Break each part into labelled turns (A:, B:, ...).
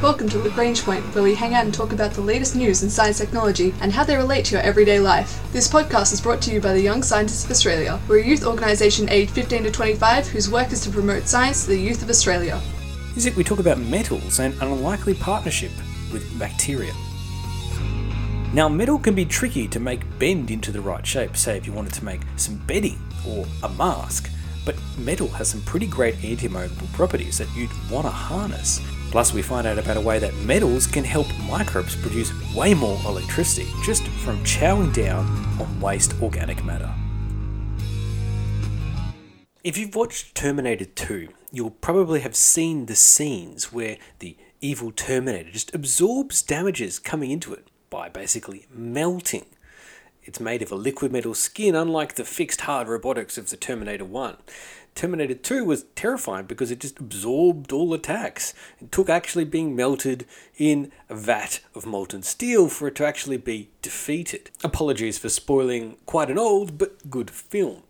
A: Welcome to Lagrange Point, where we hang out and talk about the latest news in science technology and how they relate to your everyday life. This podcast is brought to you by the Young Scientists of Australia. We're a youth organisation aged 15 to 25 whose work is to promote science to the youth of Australia.
B: Is it we talk about metals and an unlikely partnership with bacteria. Now, metal can be tricky to make bend into the right shape, say if you wanted to make some bedding or a mask, but metal has some pretty great antimicrobial properties that you'd want to harness. Plus, we find out about a way that metals can help microbes produce way more electricity just from chowing down on waste organic matter. If you've watched Terminator 2, you'll probably have seen the scenes where the evil Terminator just absorbs damages coming into it by basically melting. It's made of a liquid metal skin, unlike the fixed hard robotics of the Terminator 1. Terminator 2 was terrifying because it just absorbed all attacks. It took actually being melted in a vat of molten steel for it to actually be defeated. Apologies for spoiling quite an old but good film.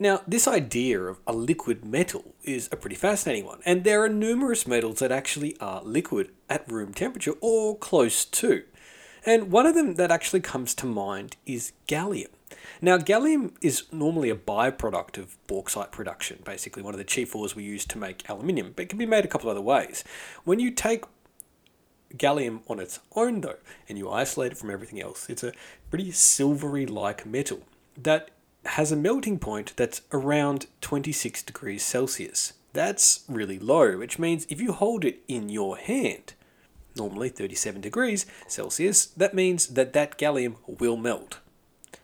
B: Now, this idea of a liquid metal is a pretty fascinating one, and there are numerous metals that actually are liquid at room temperature or close to. And one of them that actually comes to mind is gallium. Now, gallium is normally a byproduct of bauxite production, basically one of the chief ores we use to make aluminium, but it can be made a couple other ways. When you take gallium on its own, though, and you isolate it from everything else, it's a pretty silvery like metal that has a melting point that's around 26 degrees Celsius. That's really low, which means if you hold it in your hand, normally 37 degrees Celsius, that means that that gallium will melt.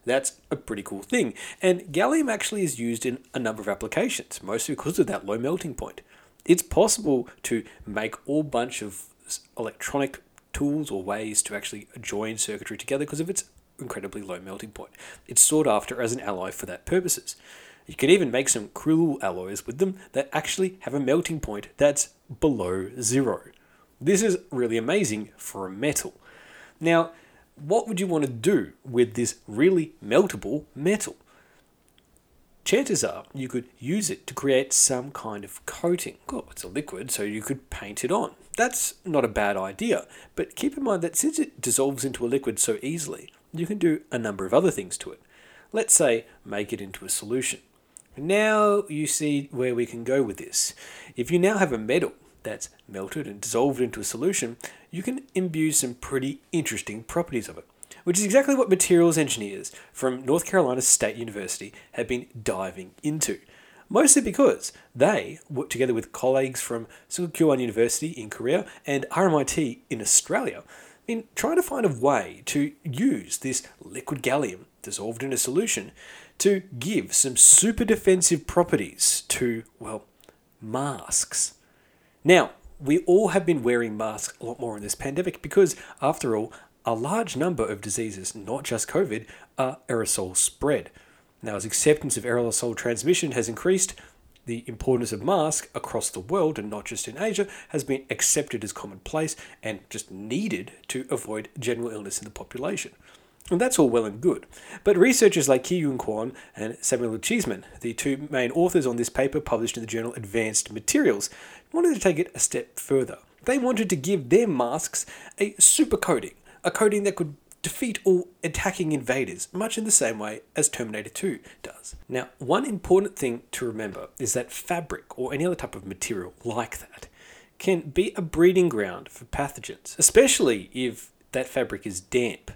B: That's a pretty cool thing. And gallium actually is used in a number of applications, mostly because of that low melting point. It's possible to make all bunch of electronic tools or ways to actually join circuitry together because of its incredibly low melting point. It's sought after as an alloy for that purposes. You can even make some cruel alloys with them that actually have a melting point that's below zero. This is really amazing for a metal. Now, what would you want to do with this really meltable metal? Chances are you could use it to create some kind of coating. Oh, it's a liquid, so you could paint it on. That's not a bad idea, but keep in mind that since it dissolves into a liquid so easily, you can do a number of other things to it. Let's say make it into a solution. Now you see where we can go with this. If you now have a metal that's melted and dissolved into a solution, you can imbue some pretty interesting properties of it, which is exactly what materials engineers from North Carolina State University have been diving into. Mostly because they, together with colleagues from Sungkyunkwan University in Korea and RMIT in Australia, been trying to find a way to use this liquid gallium dissolved in a solution to give some super defensive properties to, well, masks. Now, we all have been wearing masks a lot more in this pandemic because, after all, a large number of diseases, not just COVID, are aerosol spread. Now, as acceptance of aerosol transmission has increased, the importance of masks across the world and not just in Asia has been accepted as commonplace and just needed to avoid general illness in the population. And that's all well and good. But researchers like Ki-Yoon Kwon and Samuel Cheeseman, the two main authors on this paper published in the journal Advanced Materials, wanted to take it a step further. They wanted to give their masks a super coating, a coating that could defeat all attacking invaders, much in the same way as Terminator 2 does. Now, one important thing to remember is that fabric, or any other type of material like that, can be a breeding ground for pathogens, especially if that fabric is damp.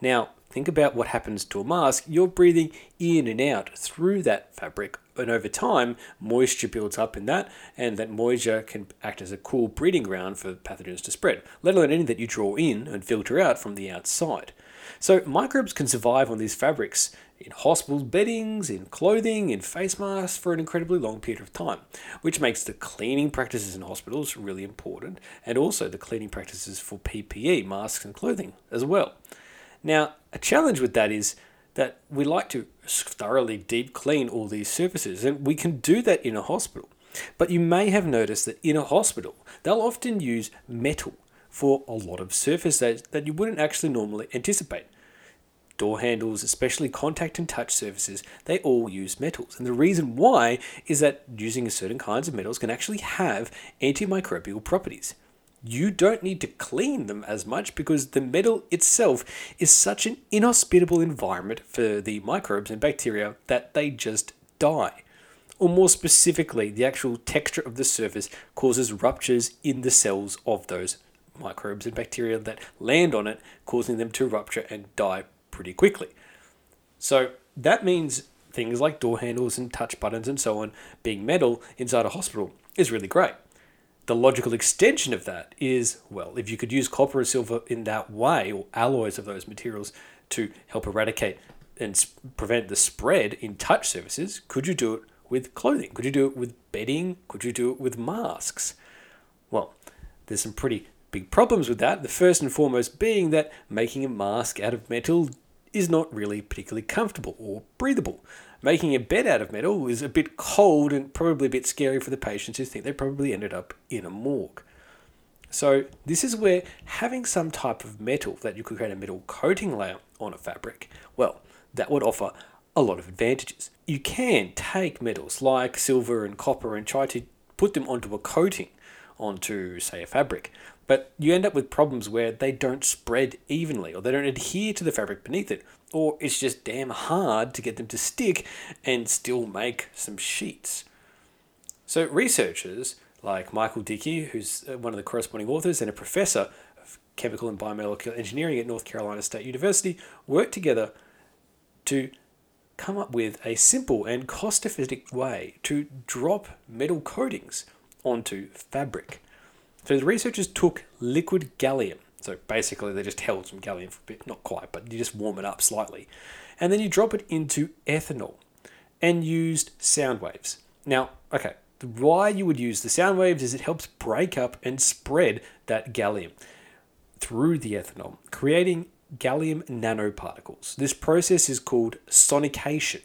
B: Now, think about what happens to a mask. You're breathing in and out through that fabric, and over time, moisture builds up in that, and that moisture can act as a cool breeding ground for pathogens to spread, let alone any that you draw in and filter out from the outside. So, microbes can survive on these fabrics in hospitals' beddings, in clothing, in face masks for an incredibly long period of time, which makes the cleaning practices in hospitals really important, and also the cleaning practices for PPE, masks, and clothing as well. Now, a challenge with that is that we like to thoroughly deep clean all these surfaces, and we can do that in a hospital. But you may have noticed that in a hospital, they'll often use metal for a lot of surfaces that you wouldn't actually normally anticipate. Door handles, especially contact and touch surfaces, they all use metals. And the reason why is that using certain kinds of metals can actually have antimicrobial properties. You don't need to clean them as much because the metal itself is such an inhospitable environment for the microbes and bacteria that they just die. Or more specifically, the actual texture of the surface causes ruptures in the cells of those microbes and bacteria that land on it, causing them to rupture and die pretty quickly. So that means things like door handles and touch buttons and so on being metal inside a hospital is really great. The logical extension of that is well, if you could use copper or silver in that way, or alloys of those materials, to help eradicate and prevent the spread in touch surfaces, could you do it with clothing? Could you do it with bedding? Could you do it with masks? Well, there's some pretty big problems with that. The first and foremost being that making a mask out of metal is not really particularly comfortable or breathable. Making a bed out of metal is a bit cold and probably a bit scary for the patients who think they probably ended up in a morgue. So, this is where having some type of metal that you could create a metal coating layer on a fabric, well, that would offer a lot of advantages. You can take metals like silver and copper and try to put them onto a coating onto, say, a fabric, but you end up with problems where they don't spread evenly or they don't adhere to the fabric beneath it, or it's just damn hard to get them to stick and still make some sheets. So, researchers like Michael Dickey, who's uh, one of the corresponding authors and a professor of chemical and biomolecular engineering at North Carolina State University, worked together to come up with a simple and cost effective way to drop metal coatings onto fabric. So the researchers took liquid gallium so basically, they just held some gallium for a bit, not quite, but you just warm it up slightly. And then you drop it into ethanol and used sound waves. Now, okay, why you would use the sound waves is it helps break up and spread that gallium through the ethanol, creating gallium nanoparticles. This process is called sonication.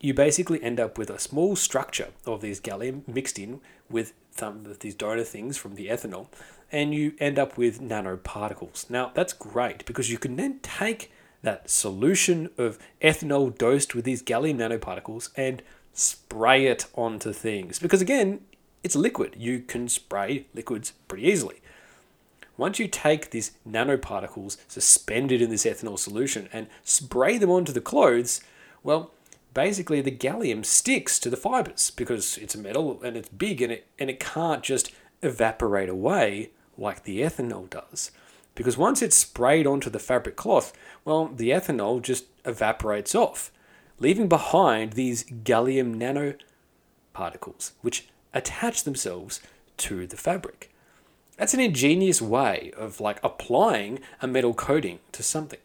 B: You basically end up with a small structure of these gallium mixed in with some of these donor things from the ethanol and you end up with nanoparticles. Now, that's great because you can then take that solution of ethanol dosed with these gallium nanoparticles and spray it onto things. Because again, it's liquid. You can spray liquids pretty easily. Once you take these nanoparticles suspended in this ethanol solution and spray them onto the clothes, well, basically the gallium sticks to the fibers because it's a metal and it's big and it, and it can't just evaporate away like the ethanol does. Because once it's sprayed onto the fabric cloth, well, the ethanol just evaporates off, leaving behind these gallium nanoparticles, which attach themselves to the fabric. That's an ingenious way of like applying a metal coating to something.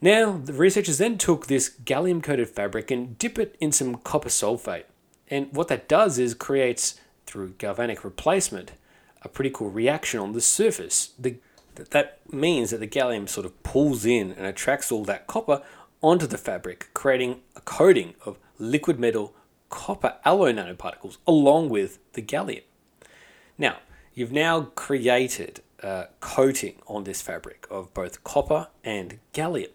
B: Now, the researchers then took this gallium coated fabric and dip it in some copper sulfate. And what that does is creates, through galvanic replacement, a pretty cool reaction on the surface. The, that means that the gallium sort of pulls in and attracts all that copper onto the fabric, creating a coating of liquid metal copper alloy nanoparticles along with the gallium. Now, you've now created a coating on this fabric of both copper and gallium.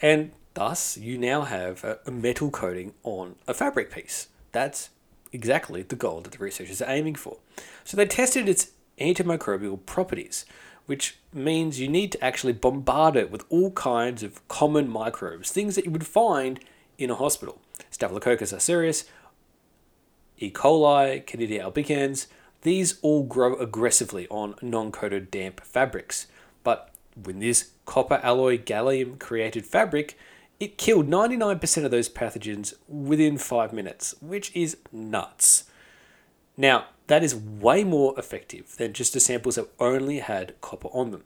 B: And thus, you now have a metal coating on a fabric piece. That's exactly the goal that the researchers are aiming for. So they tested its antimicrobial properties, which means you need to actually bombard it with all kinds of common microbes, things that you would find in a hospital. Staphylococcus aureus, E. coli, Candida albicans, these all grow aggressively on non coated damp fabrics. But when this copper alloy gallium created fabric, it killed 99% of those pathogens within five minutes, which is nuts. Now, that is way more effective than just the samples that only had copper on them.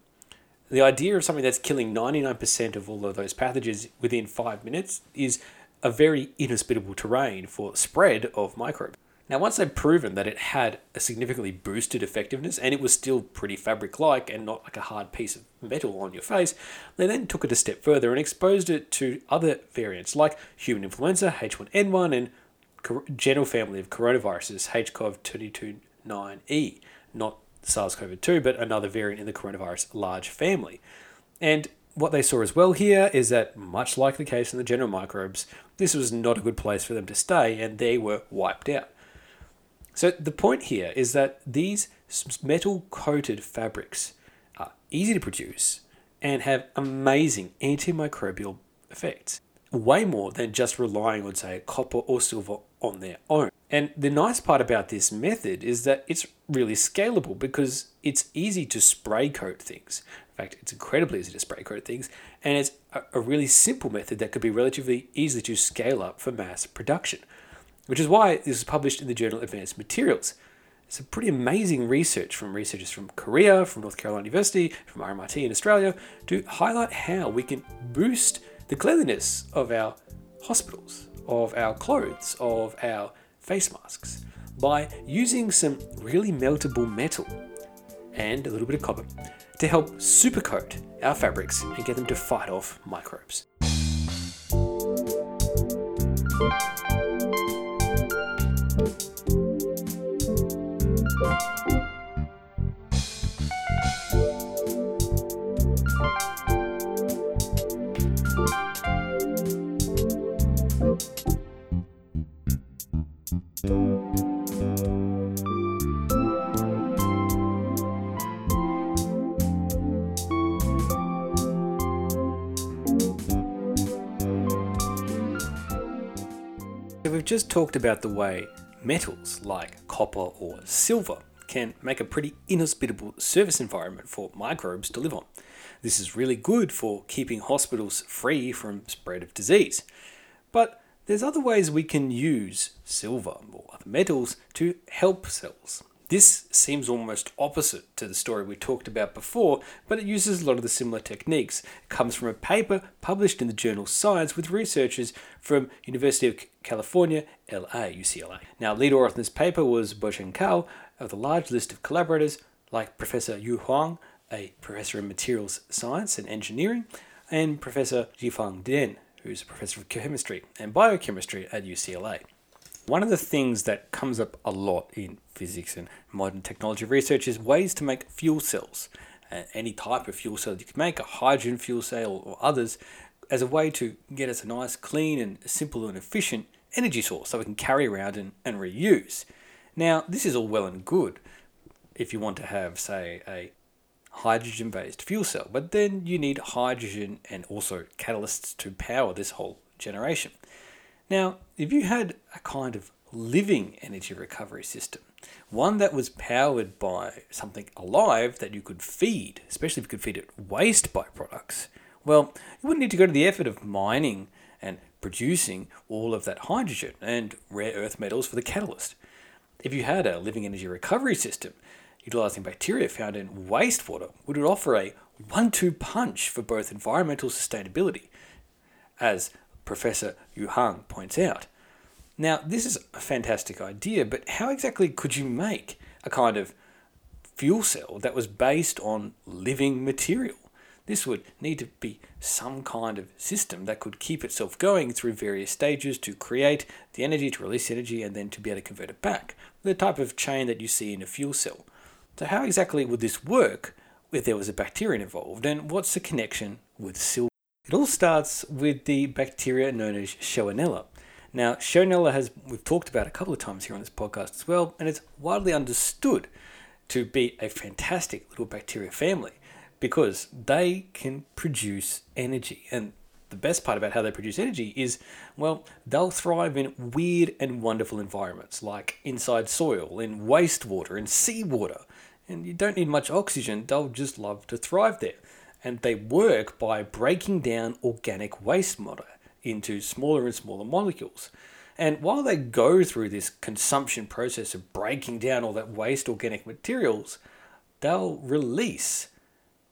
B: The idea of something that's killing 99% of all of those pathogens within five minutes is a very inhospitable terrain for spread of microbes. Now, once they'd proven that it had a significantly boosted effectiveness and it was still pretty fabric like and not like a hard piece of metal on your face, they then took it a step further and exposed it to other variants like human influenza, H1N1, and general family of coronaviruses, HCOV229E, not SARS CoV 2, but another variant in the coronavirus large family. And what they saw as well here is that, much like the case in the general microbes, this was not a good place for them to stay and they were wiped out. So the point here is that these metal coated fabrics are easy to produce and have amazing antimicrobial effects. Way more than just relying on, say, copper or silver on their own. And the nice part about this method is that it's really scalable because it's easy to spray coat things. In fact, it's incredibly easy to spray coat things, and it's a, really simple method that could be relatively easy to scale up for mass production, which is why this was published in the journal Advanced Materials. It's a pretty amazing research from researchers from Korea, from North Carolina University, from RMIT in Australia to highlight how we can boost the cleanliness of our hospitals, of our clothes, of our face masks by using some really meltable metal and a little bit of copper to help supercoat our fabrics and get them to fight off microbes. Just talked about the way metals like copper or silver can make a pretty inhospitable surface environment for microbes to live on. This is really good for keeping hospitals free from spread of disease. But there's other ways we can use silver or other metals to help cells. This seems almost opposite to the story we talked about before, but it uses a lot of the similar techniques. It comes from a paper published in the journal Science with researchers from University of California, LA, UCLA. Now, lead author in this paper was Bocheng Cao of a large list of collaborators like Professor Yu Huang, a professor in materials science and engineering, and Professor Xiangfeng Duan, who's a professor of chemistry and biochemistry at UCLA. One of the things that comes up a lot in physics and modern technology research is ways to make fuel cells. Uh, any type of fuel cell you can make, a hydrogen fuel cell or others, as a way to get us a nice, clean, and simple and efficient energy source that we can carry around and, and reuse. Now, this is all well and good if you want to have, say, a hydrogen based fuel cell, but then you need hydrogen and also catalysts to power this whole generation. Now, if you had a kind of living energy recovery system, one that was powered by something alive that you could feed, especially if you could feed it waste byproducts, well, you wouldn't need to go to the effort of mining and producing all of that hydrogen and rare earth metals for the catalyst. If you had a living energy recovery system utilizing bacteria found in wastewater, would it offer a one two punch for both environmental sustainability, as Professor Yu Huang points out. Now, this is a fantastic idea, but how exactly could you make a kind of fuel cell that was based on living material? This would need to be some kind of system that could keep itself going through various stages to create the energy, to release energy, and then to be able to convert it back. The type of chain that you see in a fuel cell. So, how exactly would this work if there was a bacterium involved, and what's the connection with silver? It all starts with the bacteria known as Shewanella. Now, Shewanella has we've talked about a couple of times here on this podcast as well, and it's widely understood to be a fantastic little bacteria family because they can produce energy. And the best part about how they produce energy is, well, they'll thrive in weird and wonderful environments like inside soil, in wastewater, in seawater. And you don't need much oxygen, they'll just love to thrive there and they work by breaking down organic waste matter into smaller and smaller molecules. And while they go through this consumption process of breaking down all that waste organic materials, they'll release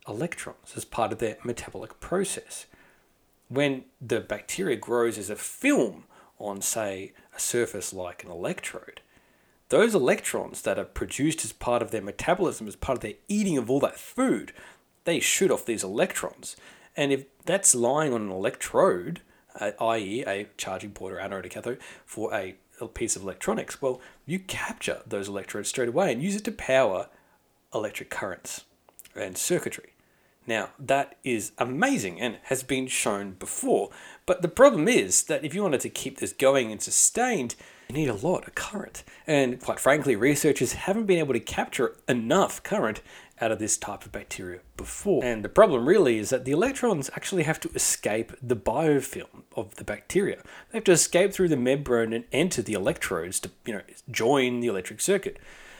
B: electrons as part of their metabolic process. When the bacteria grows as a film on, say, a surface like an electrode, those electrons that are produced as part of their metabolism, as part of their eating of all that food, they shoot off these electrons. And if that's lying on an electrode, uh, i.e., a charging port or anode or cathode for a, a piece of electronics, well, you capture those electrodes straight away and use it to power electric currents and circuitry. Now, that is amazing and has been shown before, but the problem is that if you wanted to keep this going and sustained, you need a lot of current. And quite frankly, researchers haven't been able to capture enough current out of this type of bacteria before. And the problem really is that the electrons actually have to escape the biofilm of the bacteria. They have to escape through the membrane and enter the electrodes to, you know, join the electric circuit.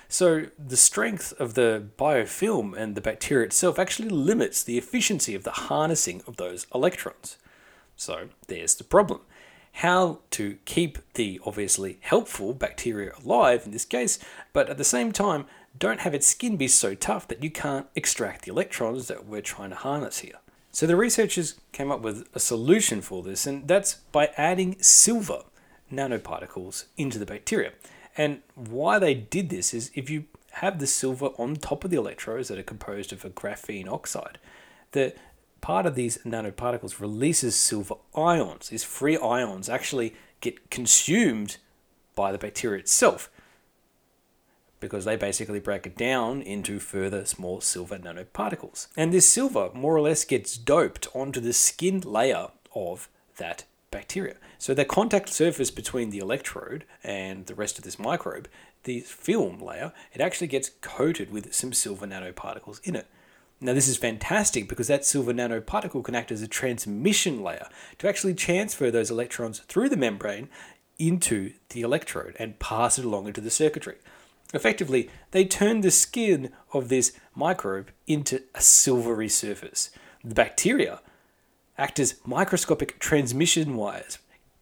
B: So the strength of the biofilm and the bacteria itself actually limits the efficiency of the harnessing of those electrons. So there's the problem. How to keep the obviously helpful bacteria alive in this case, but at the same time, don't have its skin be so tough that you can't extract the electrons that we're trying to harness here. So the researchers came up with a solution for this, and that's by adding silver nanoparticles into the bacteria. And why they did this is if you have the silver on top of the electrodes that are composed of a graphene oxide, the part of these nanoparticles releases silver ions. These free ions actually get consumed by the bacteria itself because they basically break it down into further small silver nanoparticles. And this silver more or less gets doped onto the skin layer of that bacteria. So the contact surface between the electrode and the rest of this microbe, the film layer, it actually gets coated with some silver nanoparticles in it. Now, this is fantastic because that silver nanoparticle can act as a transmission layer to actually transfer those electrons through the membrane into the electrode and pass it along into the circuitry. Effectively, they turn the skin of this microbe into a silvery surface. The bacteria act as microscopic transmission wires,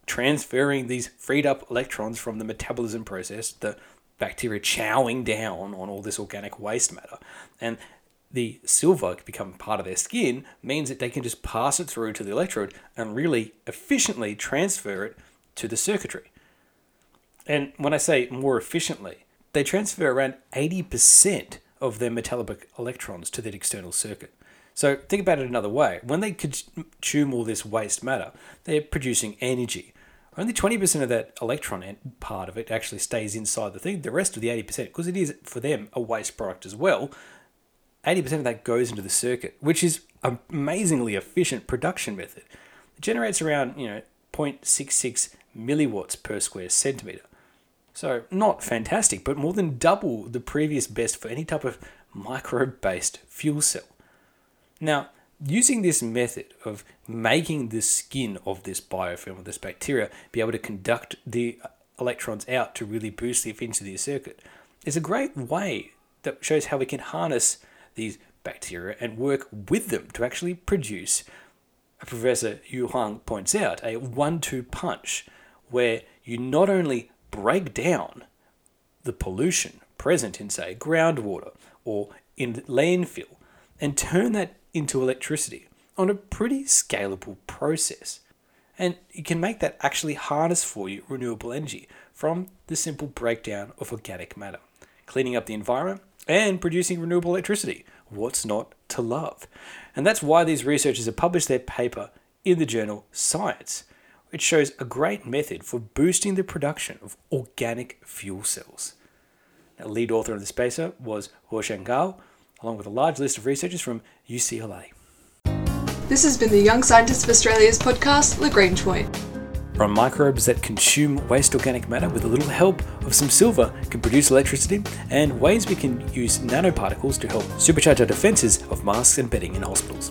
B: transferring these freed up electrons from the metabolism process, the bacteria chowing down on all this organic waste matter. And the silver become part of their skin means that they can just pass it through to the electrode and really efficiently transfer it to the circuitry. And when I say more efficiently, they transfer around 80% of their metallic electrons to that external circuit. So think about it another way. When they consume all this waste matter, they're producing energy. Only 20% of that electron part of it actually stays inside the thing. The rest of the 80%, because it is for them a waste product as well, 80% of that goes into the circuit, which is an amazingly efficient production method. It generates around, you know, 0.66 milliwatts per square centimeter. So, not fantastic, but more than double the previous best for any type of microbe based fuel cell. Now, using this method of making the skin of this biofilm of this bacteria be able to conduct the electrons out to really boost the efficiency of the circuit is a great way that shows how we can harness these bacteria and work with them to actually produce, Professor Yu Huang points out, a one two punch where you not only break down the pollution present in, say, groundwater or in landfill and turn that into electricity on a pretty scalable process. And you can make that actually harness for you renewable energy from the simple breakdown of organic matter, cleaning up the environment and producing renewable electricity. What's not to love? And that's why these researchers have published their paper in the journal Science, which shows a great method for boosting the production of organic fuel cells. Now, lead author of the paper was Bocheng Cao, along with a large list of researchers from UCLA.
A: This has been the Young Scientists of Australia's podcast, Lagrange Point.
B: From microbes that consume waste organic matter with a little help of some silver can produce electricity, and ways we can use nanoparticles to help supercharge our defences of masks and bedding in hospitals.